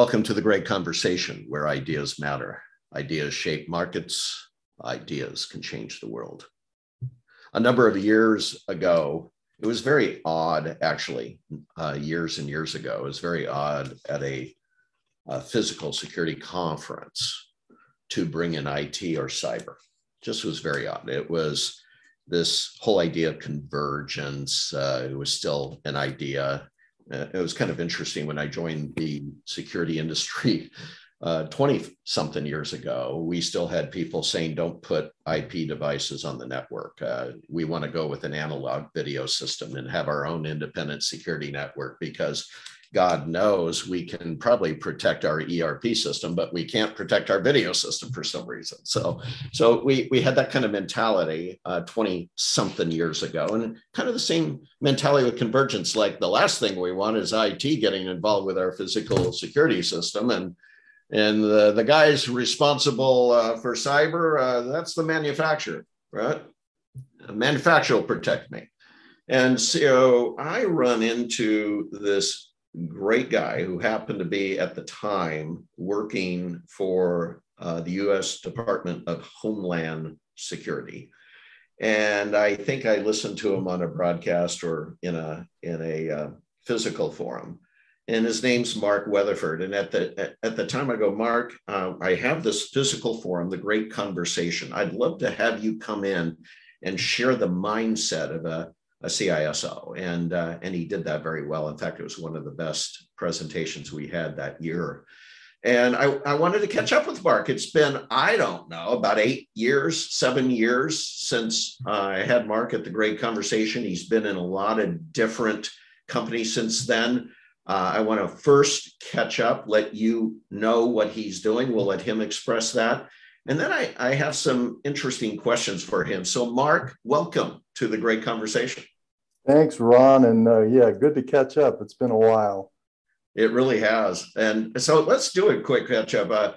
Welcome to the great conversation where ideas matter. Ideas shape markets, ideas can change the world. A number of years ago, it was very odd, actually, uh, years and years ago, it was very odd at a, a physical security conference to bring in IT or cyber. Just was very odd. It was this whole idea of convergence. Uh, it was still an idea. Uh, it was kind of interesting when I joined the security industry 20 uh, something years ago, we still had people saying, don't put IP devices on the network. Uh, we want to go with an analog video system and have our own independent security network because God knows we can probably protect our ERP system, but we can't protect our video system for some reason. So, so we, we had that kind of mentality 20 uh, something years ago, and kind of the same mentality with convergence. Like the last thing we want is IT getting involved with our physical security system. And and the, the guys responsible uh, for cyber, uh, that's the manufacturer, right? The manufacturer will protect me. And so I run into this great guy who happened to be at the time working for uh, the US Department of Homeland Security. And I think I listened to him on a broadcast or in a, in a uh, physical forum and his name's Mark Weatherford. And at the at, the time, I go, Mark, uh, I have this physical forum, the Great Conversation. I'd love to have you come in and share the mindset of a, a CISO. And uh, and he did that very well. In fact, it was one of the best presentations we had that year. And I, I wanted to catch up with Mark. It's been, I don't know, about eight years, seven years since uh, I had Mark at the Great Conversation. He's been in a lot of different companies since then. Uh, I want to first catch up, let you know what he's doing. We'll let him express that. And then I, I have some interesting questions for him. So, Mark, welcome to the great conversation. Thanks, Ron. And uh, yeah, good to catch up. It's been a while. It really has. And so let's do a quick catch up. Uh,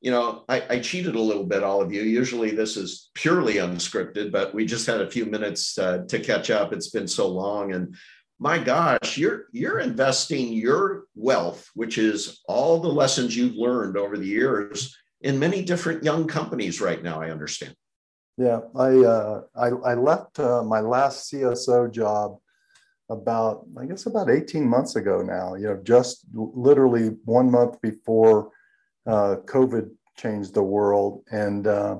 you know, I, I, cheated a little bit, all of you. Usually this is purely unscripted, but we just had a few minutes uh, to catch up. It's been so long. And my gosh, you're you're investing your wealth, which is all the lessons you've learned over the years, in many different young companies right now. I understand. Yeah, I uh, I, I, left uh, my last CSO job about I guess about 18 months ago now. You know, just literally one month before uh, COVID changed the world, and uh,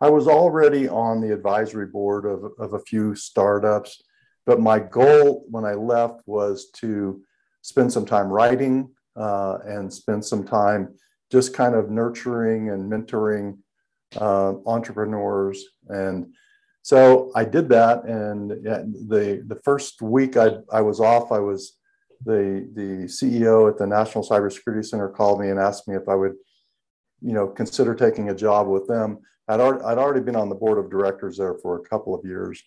I was already on the advisory board of, of a few startups but my goal when I left was to spend some time writing uh, and spend some time just kind of nurturing and mentoring uh, entrepreneurs. And so I did that. And the, the first week I, I was off, I was the, the CEO at the National Cybersecurity Center called me and asked me if I would, you know, consider taking a job with them. I'd already, I'd already been on the board of directors there for a couple of years.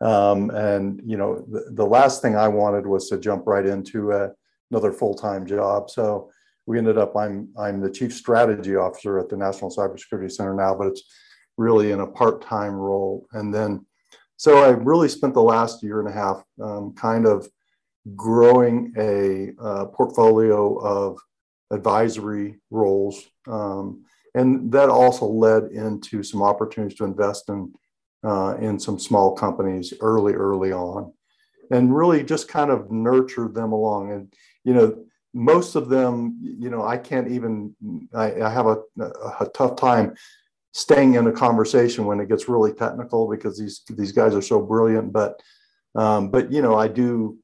Um, and you know, the, the, last thing I wanted was to jump right into a, another full-time job. So we ended up. I'm I'm the chief strategy officer at the National Cybersecurity Center now, but it's really in a part-time role. And then, so I really spent the last year and a half um, kind of growing a uh, portfolio of advisory roles. Um, and that also led into some opportunities to invest in uh, in some small companies early, early on, and really just kind of nurture them along. And you know, most of them, you know, I can't even. I, I have a, a, tough time staying in a conversation when it gets really technical because these these guys are so brilliant. But um, but you know, I do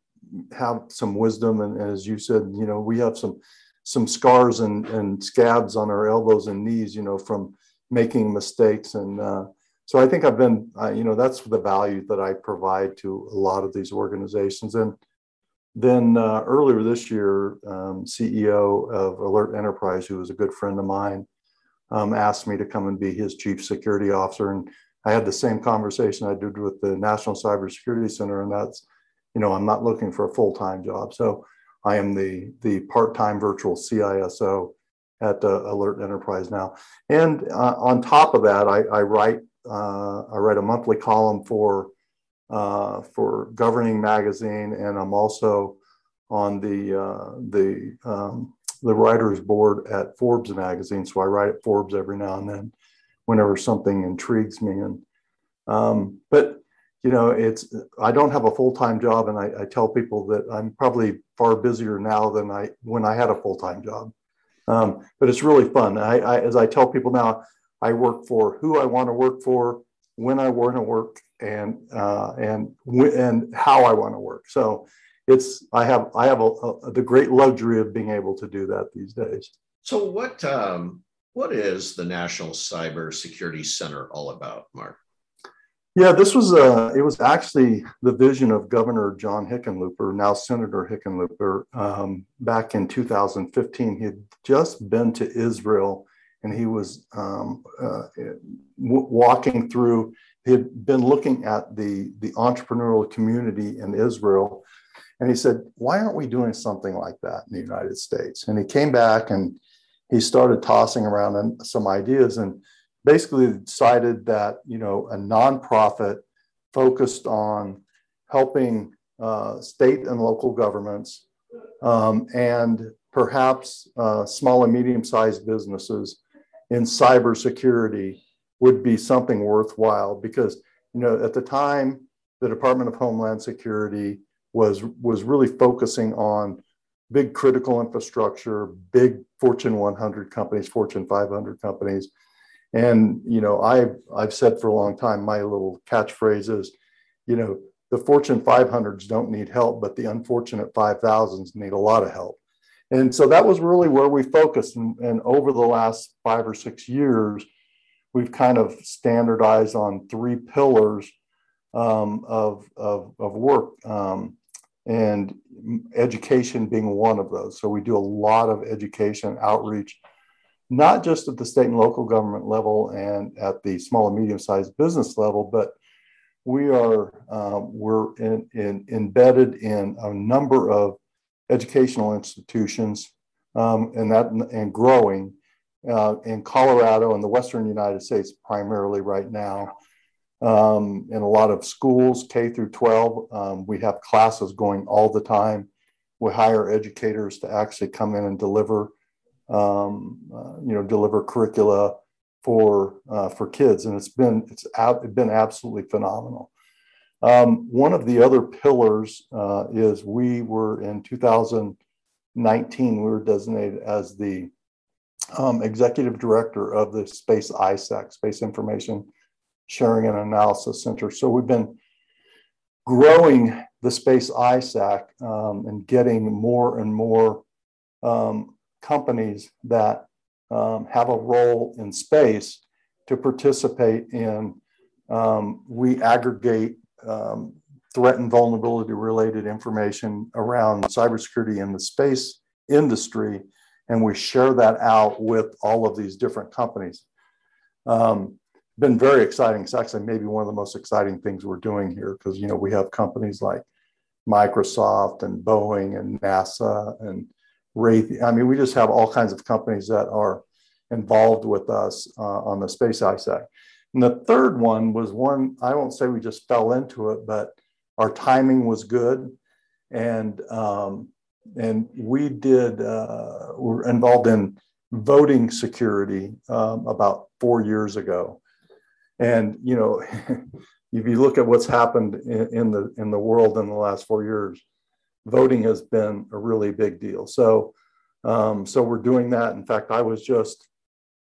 have some wisdom, and, as you said, you know, we have some some scars and, and scabs on our elbows and knees, you know, from making mistakes and uh, so I think I've been, uh, you know, that's the value that I provide to a lot of these organizations. And then uh, earlier this year, um, CEO of Alert Enterprise, who was a good friend of mine, um, asked me to come and be his chief security officer. And I had the same conversation I did with the National Cybersecurity Center, and that's, you know, I'm not looking for a full time job. So I am the the part time virtual CISO at uh, Alert Enterprise now. And uh, on top of that, I, I write uh, I write a monthly column for uh, for Governing Magazine, and I'm also on the uh, the um, the writers board at Forbes magazine, so I write at Forbes every now and then, whenever something intrigues me. And um, but you know, it's I don't have a full time job, and I, I, tell people that I'm probably far busier now than I when I had a full time job. Um, but it's really fun. I, I, as I tell people now, I work for who I want to work for, when I want to work, and uh, and and how I want to work. So it's I have I have a, a, the great luxury of being able to do that these days. So what um, what is the National Cyber Security Center all about, Mark? Yeah, this was uh, it was actually the vision of Governor John Hickenlooper, now Senator Hickenlooper, um, back in 2015. He had just been to Israel, and he was um, uh, w- walking through. He had been looking at the the entrepreneurial community in Israel, and he said, "Why aren't we doing something like that in the United States?" And he came back and he started tossing around some ideas and basically decided that you know a nonprofit focused on helping uh, state and local governments um, and perhaps uh, small and medium-sized businesses in cybersecurity would be something worthwhile because you know at the time the Department of Homeland Security was was really focusing on big critical infrastructure, big Fortune 100 companies, Fortune 500 companies, and you know, I've I've said for a long time, my little catchphrase is, you know, the Fortune 500s don't need help, but the unfortunate 5,000s need a lot of help. And so that was really where we focused. And, and over the last five or six years, we've kind of standardized on three pillars um, of, of, of work, um, and education being one of those. So we do a lot of education outreach not just at the state and local government level and at the small and medium sized business level, but we are uh, we're in, in, embedded in a number of educational institutions um, and that and growing uh, in Colorado and the Western United States primarily right now. Um, in a lot of schools, K through 12, um, we have classes going all the time. We hire educators to actually come in and deliver um, uh, you know, deliver curricula for uh, for kids, and it's been it's ab- been absolutely phenomenal. Um, one of the other pillars uh, is we were in 2019 we were designated as the um, executive director of the Space ISAC, Space Information Sharing and Analysis Center. So we've been growing the Space ISAC um, and getting more and more um, companies that um, have a role in space to participate in. Um, we aggregate um, threat and vulnerability related information around cybersecurity in the space industry, and we share that out with all of these different companies. Um, been very exciting. It's actually maybe one of the most exciting things we're doing here because you know we have companies like Microsoft and Boeing and NASA and Raytheon. I mean, we just have all kinds of companies that are involved with us uh, on the space ISAC. And the third one was one, I won't say we just fell into it, but our timing was good. And, um, and we did, uh, were involved in voting security um, about four years ago. And, you know, if you look at what's happened in, in, the, in the world in the last four years, voting has been a really big deal. So, um, so we're doing that. In fact, I was just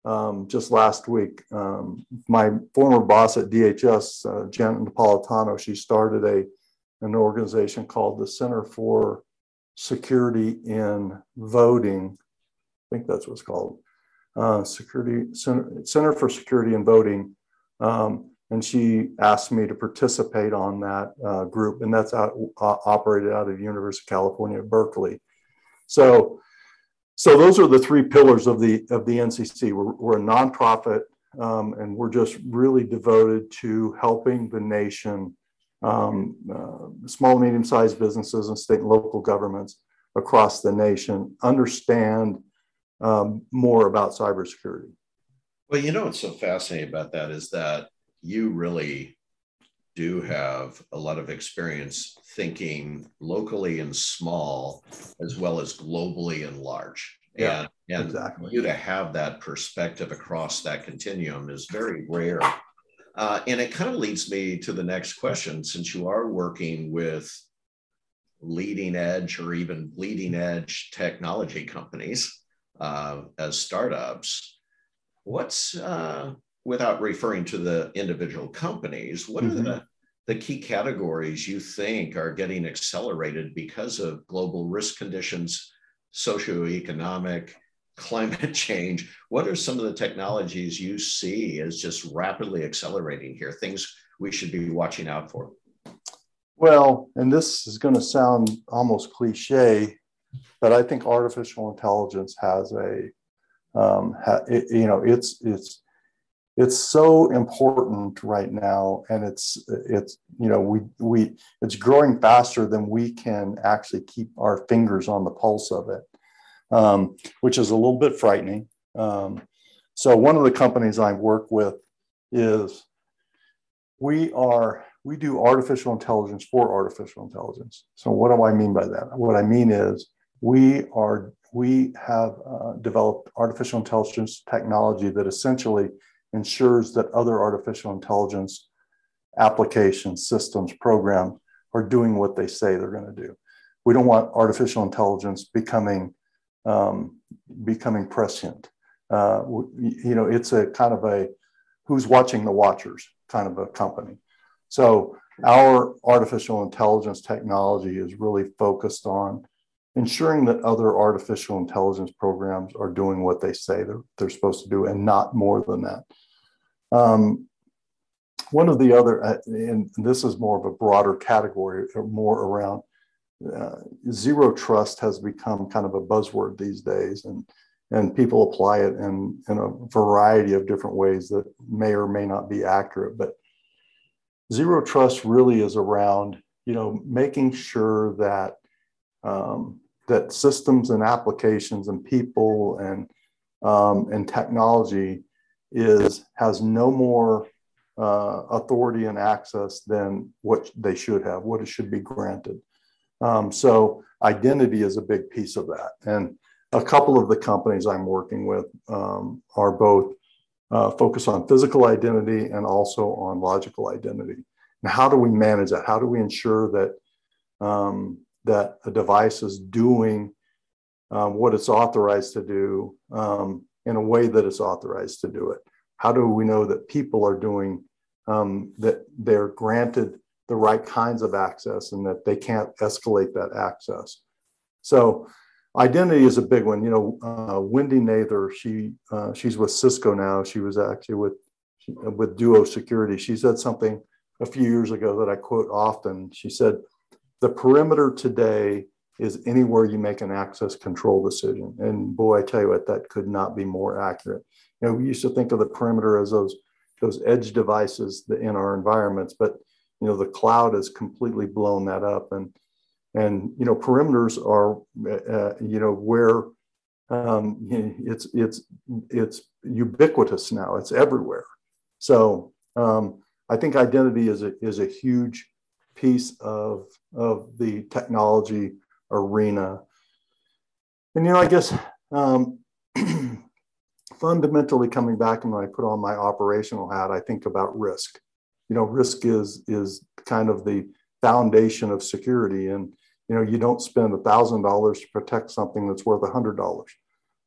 um, just last week. Um, my former boss at DHS, uh, Janet Napolitano, she started a an organization called the Center for Security in Voting. I think that's what's called. Uh, Security Center, Center for Security in Voting. Um, and she asked me to participate on that uh, group, and that's out, uh, operated out of the University of California at Berkeley. So, so those are the three pillars of the of the NCC. We're, we're a nonprofit, um, and we're just really devoted to helping the nation, um, uh, small medium sized businesses and state and local governments across the nation understand um, more about cybersecurity. Well, you know what's so fascinating about that is that you really do have a lot of experience thinking locally and small as well as globally and large. Yeah, and, and exactly. you to have that perspective across that continuum is very rare. Uh, and it kind of leads me to the next question since you are working with leading edge or even bleeding edge technology companies uh, as startups, what's uh, without referring to the individual companies, what mm-hmm. are the, the key categories you think are getting accelerated because of global risk conditions, socioeconomic, climate change? What are some of the technologies you see as just rapidly accelerating here, things we should be watching out for? Well, and this is going to sound almost cliche, but I think artificial intelligence has a, um, ha, it, you know, it's it's it's so important right now and it's it's you know we we it's growing faster than we can actually keep our fingers on the pulse of it um, which is a little bit frightening. Um, so one of the companies i work with is we are we do artificial intelligence for artificial intelligence. So what do i mean by that? What i mean is we are we have uh, developed artificial intelligence technology that essentially ensures that other artificial intelligence applications, systems, programs are doing what they say they're going to do. We don't want artificial intelligence becoming um, becoming prescient. Uh, you know, it's a kind of a who's watching the watchers kind of a company. So our artificial intelligence technology is really focused on ensuring that other artificial intelligence programs are doing what they say they're, they're supposed to do and not more than that. Um, one of the other, uh, and this is more of a broader category, uh, more around uh, zero trust has become kind of a buzzword these days, and and people apply it in in a variety of different ways that may or may not be accurate. But zero trust really is around you know making sure that um, that systems and applications and people and um, and technology is has no more uh, authority and access than what they should have, what it should be granted. Um, so identity is a big piece of that. And a couple of the companies I'm working with um, are both uh, focused on physical identity and also on logical identity. And how do we manage that? How do we ensure that um, that a device is doing um, what it's authorized to do um, in a way that it's authorized to do it? How do we know that people are doing um, that they're granted the right kinds of access and that they can't escalate that access? So identity is a big one. You know, uh, Wendy Nather, she uh, she's with Cisco now. She was actually with with Duo Security. She said something a few years ago that I quote often. She said, "The perimeter today is anywhere you make an access control decision. And boy, I tell you what, that could not be more accurate. You know, we used to think of the perimeter as those those edge devices in our environments, but you know, the cloud has completely blown that up. And and you know, perimeters are uh, you know where um, it's it's it's ubiquitous now. It's everywhere. So um, I think identity is a is a huge piece of of the technology arena. And, you know, I guess um, fundamentally coming back and when I put on my operational hat, I think about risk. You know, risk is is kind of the foundation of security. And, you know, you don't spend a thousand dollars to protect something that's worth a hundred dollars.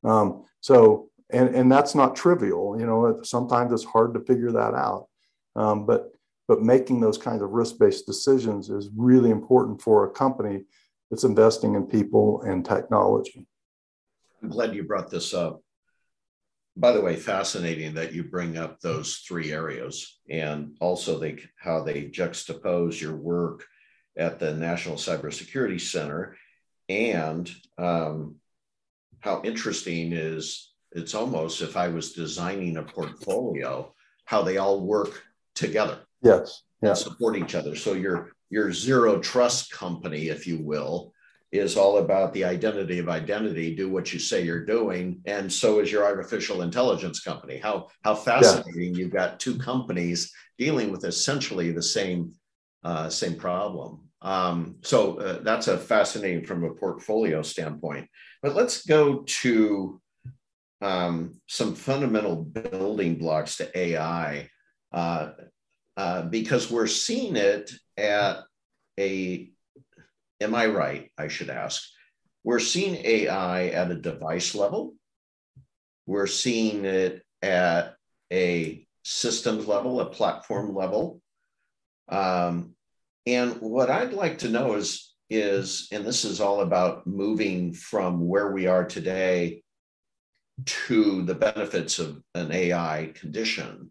Um, so, and, and that's not trivial. You know, sometimes it's hard to figure that out. Um, but but making those kinds of risk-based decisions is really important for a company that's investing in people and technology. I'm glad you brought this up. By the way, fascinating that you bring up those three areas and also they, how they juxtapose your work at the National Cybersecurity Center and um, how interesting is it's almost if I was designing a portfolio, how they all work together. Yes. Yeah. Support each other. So you're your zero trust company, if you will, is all about the identity of identity. Do what you say you're doing, and so is your artificial intelligence company. How how fascinating! Yeah. You've got two companies dealing with essentially the same uh, same problem. Um, so uh, that's a fascinating from a portfolio standpoint. But let's go to um, some fundamental building blocks to AI uh, uh, because we're seeing it at a, am I right? I should ask. We're seeing AI at a device level. We're seeing it at a systems level, a platform level. Um, and what I'd like to know is, is, and this is all about moving from where we are today to the benefits of an AI condition,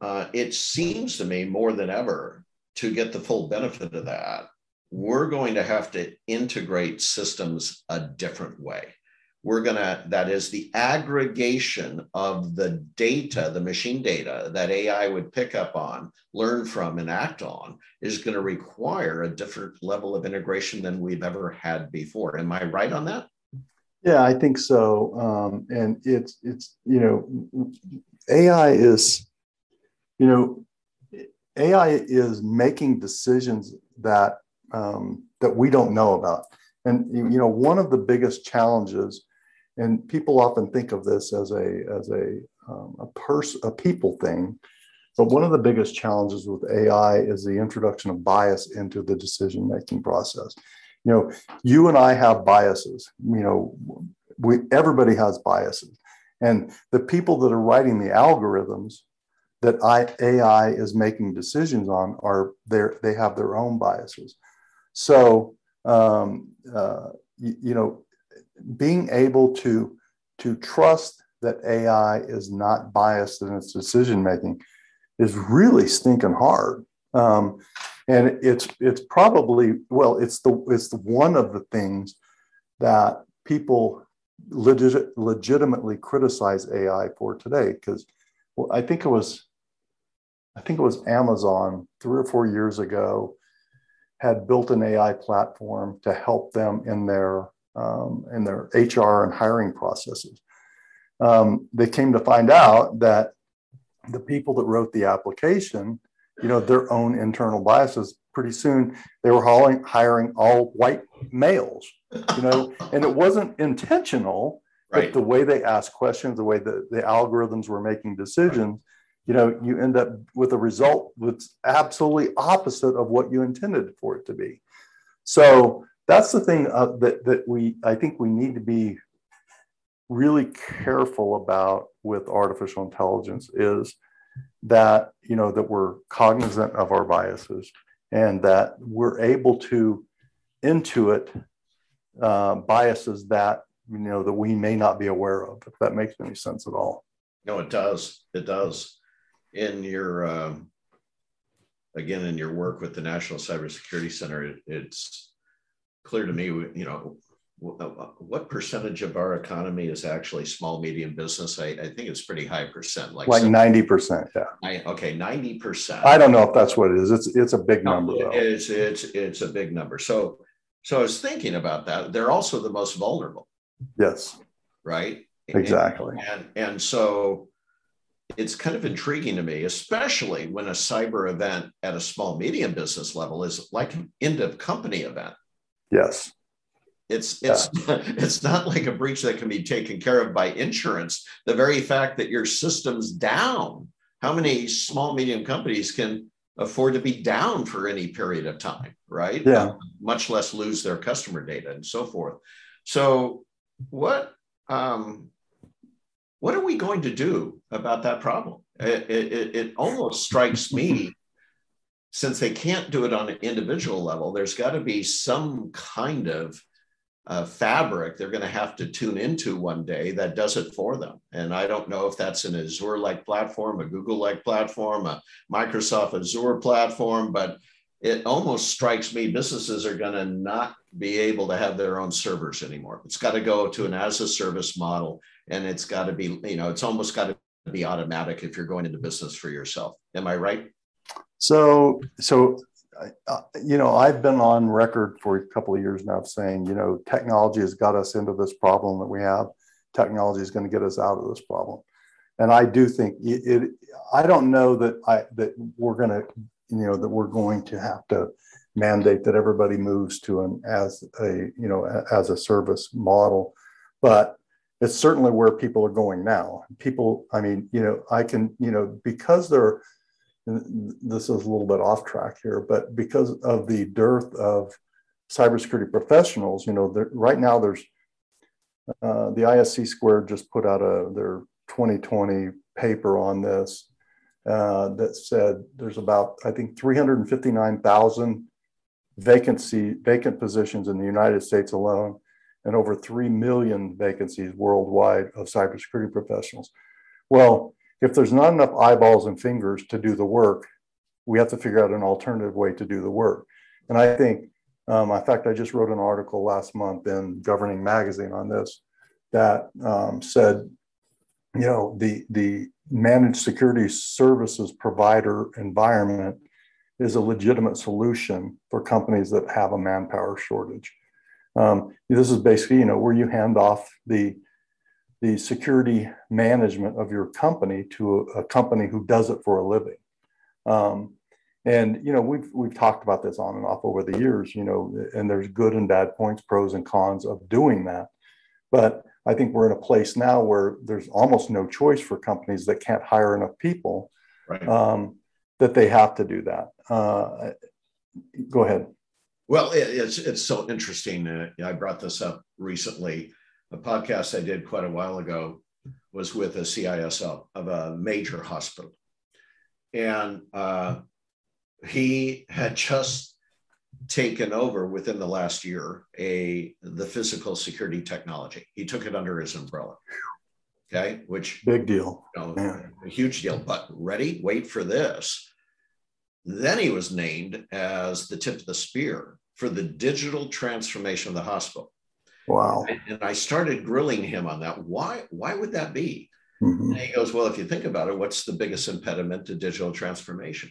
uh, it seems to me more than ever to get the full benefit of that, we're going to have to integrate systems a different way. We're going to, that is the aggregation of the data, the machine data that AI would pick up on, learn from, and act on, is going to require a different level of integration than we've ever had before. Am I right on that? Yeah, I think so. Um, and it's it's you know, AI is, you know, AI is making decisions that um, that we don't know about. And you know, one of the biggest challenges, and people often think of this as a as a um, a person a people thing, but one of the biggest challenges with AI is the introduction of bias into the decision making process. You know you and i have biases you know we everybody has biases. And the people that are writing the algorithms that I, ai is making decisions on are there they have their own biases so um, uh, you, you know being able to to trust that ai is not biased in its decision making is really stinking hard. Um, and it's it's probably well it's the it's the one of the things that people legit, legitimately criticize AI for today. Because well, I think it was I think it was Amazon three or four years ago had built an AI platform to help them in their um, in their HR and hiring processes. Um, they came to find out that the people that wrote the application you know, their own internal biases. Pretty soon they were hauling, hiring all white males, you know, and it wasn't intentional, right. but the way they asked questions, the way the, the algorithms were making decisions, you know, you end up with a result that's absolutely opposite of what you intended for it to be. So that's the thing uh, that, that we, I think we need to be really careful about with artificial intelligence is that you know that we're cognizant of our biases and that we're able to intuit uh, biases that you know that we may not be aware of if that makes any sense at all. No it does. It does in your um, again in your work with the national cybersecurity center it, it's clear to me you know uh, what percentage of our economy is actually small medium business? I, I think it's pretty high percent like like 90% yeah. I, okay 90% i don't know if that's what it is. It's it's a big no, number it's it's it's a big number. So so i was thinking about that. They're also the most vulnerable. Yes. Right? Exactly. And and, and so it's kind of intriguing to me especially when a cyber event at a small medium business level is like an end of company event yes it's it's yeah. it's not like a breach that can be taken care of by insurance. The very fact that your system's down, how many small medium companies can afford to be down for any period of time, right? Yeah. Um, much less lose their customer data and so forth. So what um, what are we going to do about that problem? It, it, it almost strikes me since they can't do it on an individual level, there's got to be some kind of uh, fabric they're going to have to tune into one day that does it for them. And I don't know if that's an Azure like platform, a Google like platform, a Microsoft Azure platform, but it almost strikes me businesses are going to not be able to have their own servers anymore. It's got to go to an as a service model and it's got to be, you know, it's almost got to be automatic if you're going into business for yourself. Am I right? So, so uh, you know, I've been on record for a couple of years now saying, you know, technology has got us into this problem that we have. Technology is going to get us out of this problem. And I do think it, it I don't know that I that we're going to, you know, that we're going to have to mandate that everybody moves to an as a, you know, as a service model, but it's certainly where people are going now. People, I mean, you know, I can, you know, because they're this is a little bit off track here, but because of the dearth of cybersecurity professionals, you know, right now there's uh, the ISC Squared just put out a their 2020 paper on this uh, that said there's about I think 359,000 vacancy vacant positions in the United States alone, and over three million vacancies worldwide of cybersecurity professionals. Well, if there's not enough eyeballs and fingers to do the work, we have to figure out an alternative way to do the work. And I think, um, in fact, I just wrote an article last month in Governing Magazine on this that um, said, you know, the the managed security services provider environment is a legitimate solution for companies that have a manpower shortage. Um, this is basically, you know, where you hand off the the security management of your company to a, a company who does it for a living. Um, and you know we've we've talked about this on and off over the years. You know, and there's good and bad points, pros and cons of doing that. But I think we're in a place now where there's almost no choice for companies that can't hire enough people right. um, that they have to do that. Uh, go ahead. Well, it's it's so interesting. Uh, I brought this up recently a podcast I did quite a while ago was with a CISO of a major hospital. And uh, he had just taken over within the last year a the physical security technology. He took it under his umbrella. Okay, which big deal. You know, a huge deal. But ready, wait for this. Then he was named as the tip of the spear for the digital transformation of the hospital. Wow. And I started grilling him on that. Why, why would that be? Mm-hmm. And he goes, Well, if you think about it, what's the biggest impediment to digital transformation?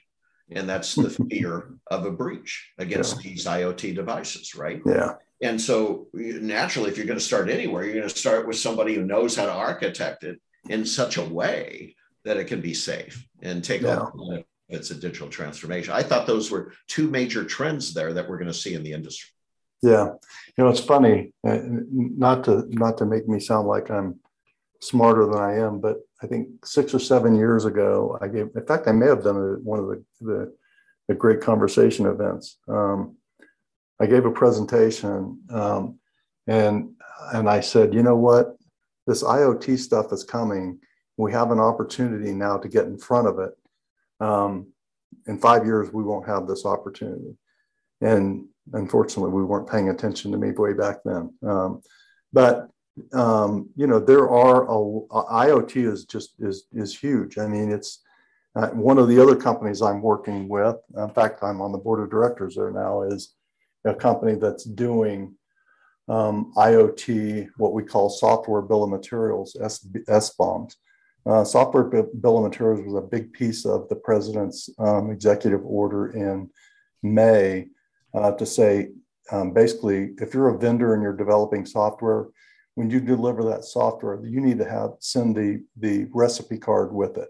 And that's the fear of a breach against yeah. these IoT devices, right? Yeah. And so naturally, if you're going to start anywhere, you're going to start with somebody who knows how to architect it in such a way that it can be safe and take yeah. all it's a digital transformation. I thought those were two major trends there that we're going to see in the industry. Yeah, you know, it's funny. Uh, not to not to make me sound like I'm smarter than I am, but I think six or seven years ago, I gave. In fact, I may have done it one of the the, the great conversation events. Um, I gave a presentation, um, and and I said, you know what, this IoT stuff is coming. We have an opportunity now to get in front of it. Um, in five years, we won't have this opportunity. And unfortunately, we weren't paying attention to me way back then. Um, but um, you know, there are a, IoT is just is is huge. I mean, it's uh, one of the other companies I'm working with. In fact, I'm on the board of directors there now. Is a company that's doing um, IoT, what we call software bill of materials, S, SBOMs. Uh, software bill of materials was a big piece of the president's um, executive order in May uh, to say um, basically, if you're a vendor and you're developing software, when you deliver that software, you need to have send the the recipe card with it.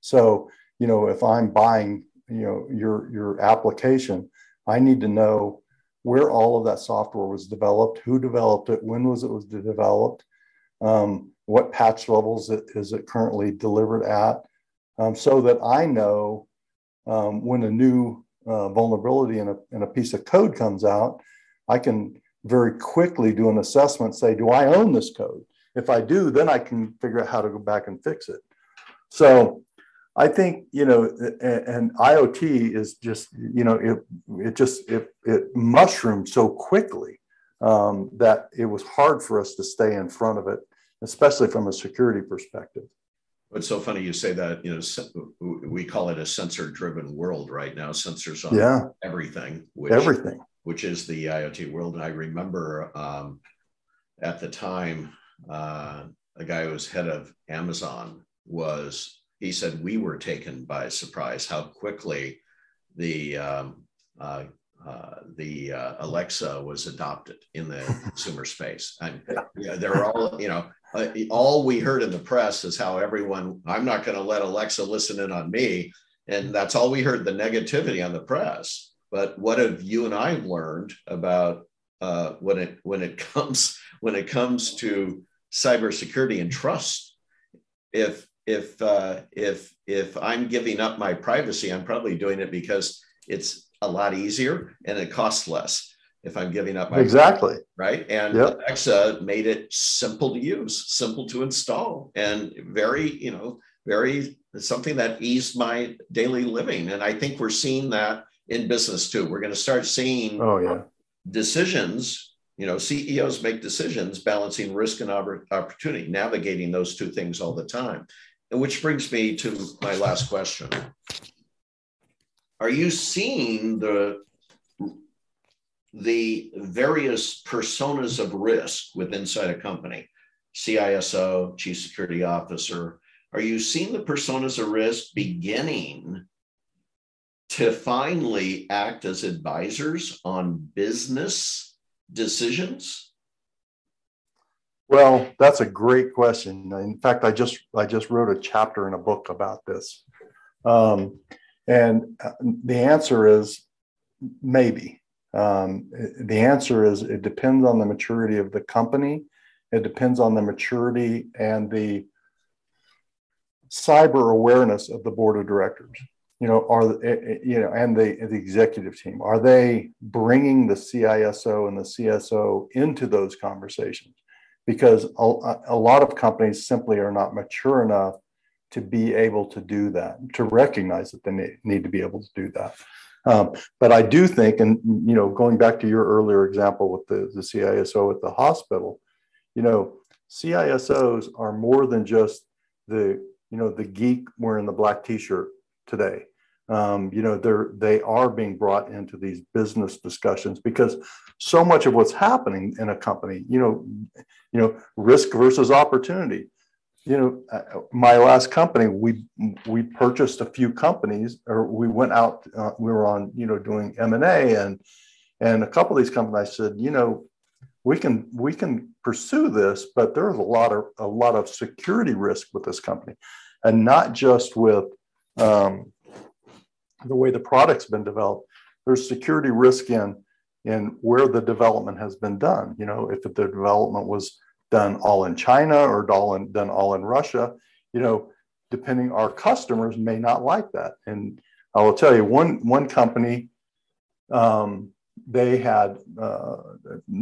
So, you know, if I'm buying, you know, your your application, I need to know where all of that software was developed, who developed it, when was it was developed, um, what patch levels it, is it currently delivered at, um, so that I know um, when a new uh, vulnerability in a, in a piece of code comes out, I can very quickly do an assessment, say, do I own this code? If I do, then I can figure out how to go back and fix it. So I think, you know, and, and IoT is just, you know, it, it just, it, it mushroomed so quickly um, that it was hard for us to stay in front of it, especially from a security perspective. It's so funny you say that. You know, we call it a sensor-driven world right now. Sensors on yeah. everything, which, everything, which is the IoT world. And I remember um, at the time, uh, a guy who was head of Amazon was. He said we were taken by surprise how quickly the um, uh, uh, the uh, Alexa was adopted in the consumer space. And yeah, they're all, you know, uh, all we heard in the press is how everyone, I'm not going to let Alexa listen in on me. And that's all we heard the negativity on the press. But what have you and I learned about uh, when it when it comes when it comes to cybersecurity and trust? If if uh, if if I'm giving up my privacy, I'm probably doing it because it's a lot easier and it costs less if I'm giving up my exactly right. And yep. Alexa made it simple to use, simple to install, and very you know very something that eased my daily living. And I think we're seeing that in business too. We're going to start seeing oh yeah decisions. You know, CEOs make decisions balancing risk and opportunity, navigating those two things all the time. And which brings me to my last question. Are you seeing the the various personas of risk within inside a company, CISO, Chief Security Officer? Are you seeing the personas of risk beginning to finally act as advisors on business decisions? Well, that's a great question. In fact, I just I just wrote a chapter in a book about this, um, and uh, the answer is maybe. Um, the answer is it depends on the maturity of the company. It depends on the maturity and the cyber awareness of the board of directors. You know, are eh, eh, you know, and the the executive team are they bringing the CISO and the CSO into those conversations? because a, a lot of companies simply are not mature enough to be able to do that, to recognize that they need, need to be able to do that. Um, but I do think, and you know, going back to your earlier example with the, the CISO at the hospital, you know, CISOs are more than just the, you know, the geek wearing the black t-shirt today. Um, you know, they're they are being brought into these business discussions because so much of what's happening in a company, you know, you know, risk versus opportunity. You know, uh, my last company, we we purchased a few companies, or we went out. Uh, we were on, you know, doing M and A, and and a couple of these companies I said, you know, we can we can pursue this, but there's a lot of a lot of security risk with this company, and not just with um, the way the product's been developed. There's security risk in in where the development has been done. You know, if the development was done all in China or all in, done all in Russia, you know, depending our customers may not like that. And I will tell you, one one company, um, they had uh,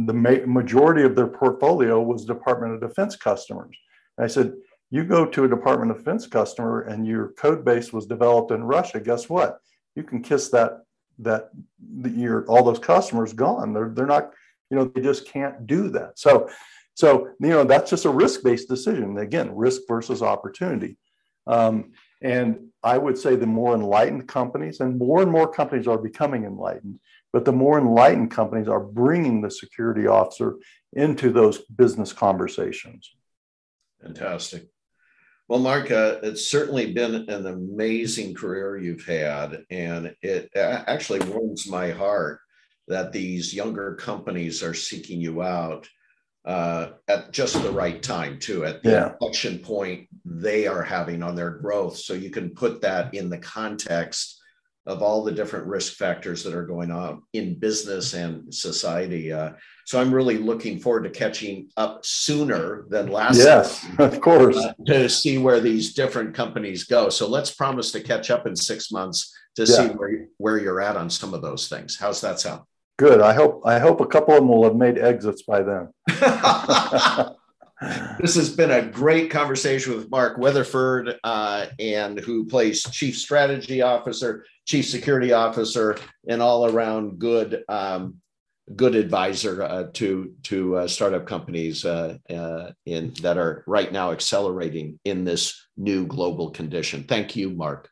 the ma- majority of their portfolio was Department of Defense customers. And I said, you go to a Department of Defense customer and your code base was developed in Russia. Guess what? You can kiss that that your all those customers gone. They're they're not, you know, they just can't do that. So, so you know, that's just a risk-based decision. Again, risk versus opportunity. Um, and I would say the more enlightened companies, and more and more companies are becoming enlightened, but the more enlightened companies are bringing the security officer into those business conversations. Fantastic. Well, Mark, uh, it's certainly been an amazing career you've had, and it actually warms my heart that these younger companies are seeking you out uh, at just the right time, too, at the yeah. inflection point they are having on their growth. So you can put that in the context of all the different risk factors that are going on in business and society. Uh, so I'm really looking forward to catching up sooner than last. Yes, time, of course. Uh, to see where these different companies go. So let's promise to catch up in six months to yeah. see where, where you're at on some of those things. How's that sound? Good. I hope I hope a couple of them will have made exits by then. this has been a great conversation with Mark Weatherford, uh, and who plays Chief Strategy Officer, Chief Security Officer, and all around good um, good advisor uh, to to uh, startup companies uh, uh, in that are right now accelerating in this new global condition. Thank you, Mark.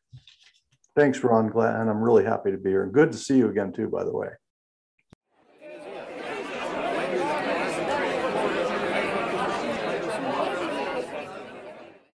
Thanks, Ron. Glad, I'm really happy to be here. And good to see you again, too. By the way.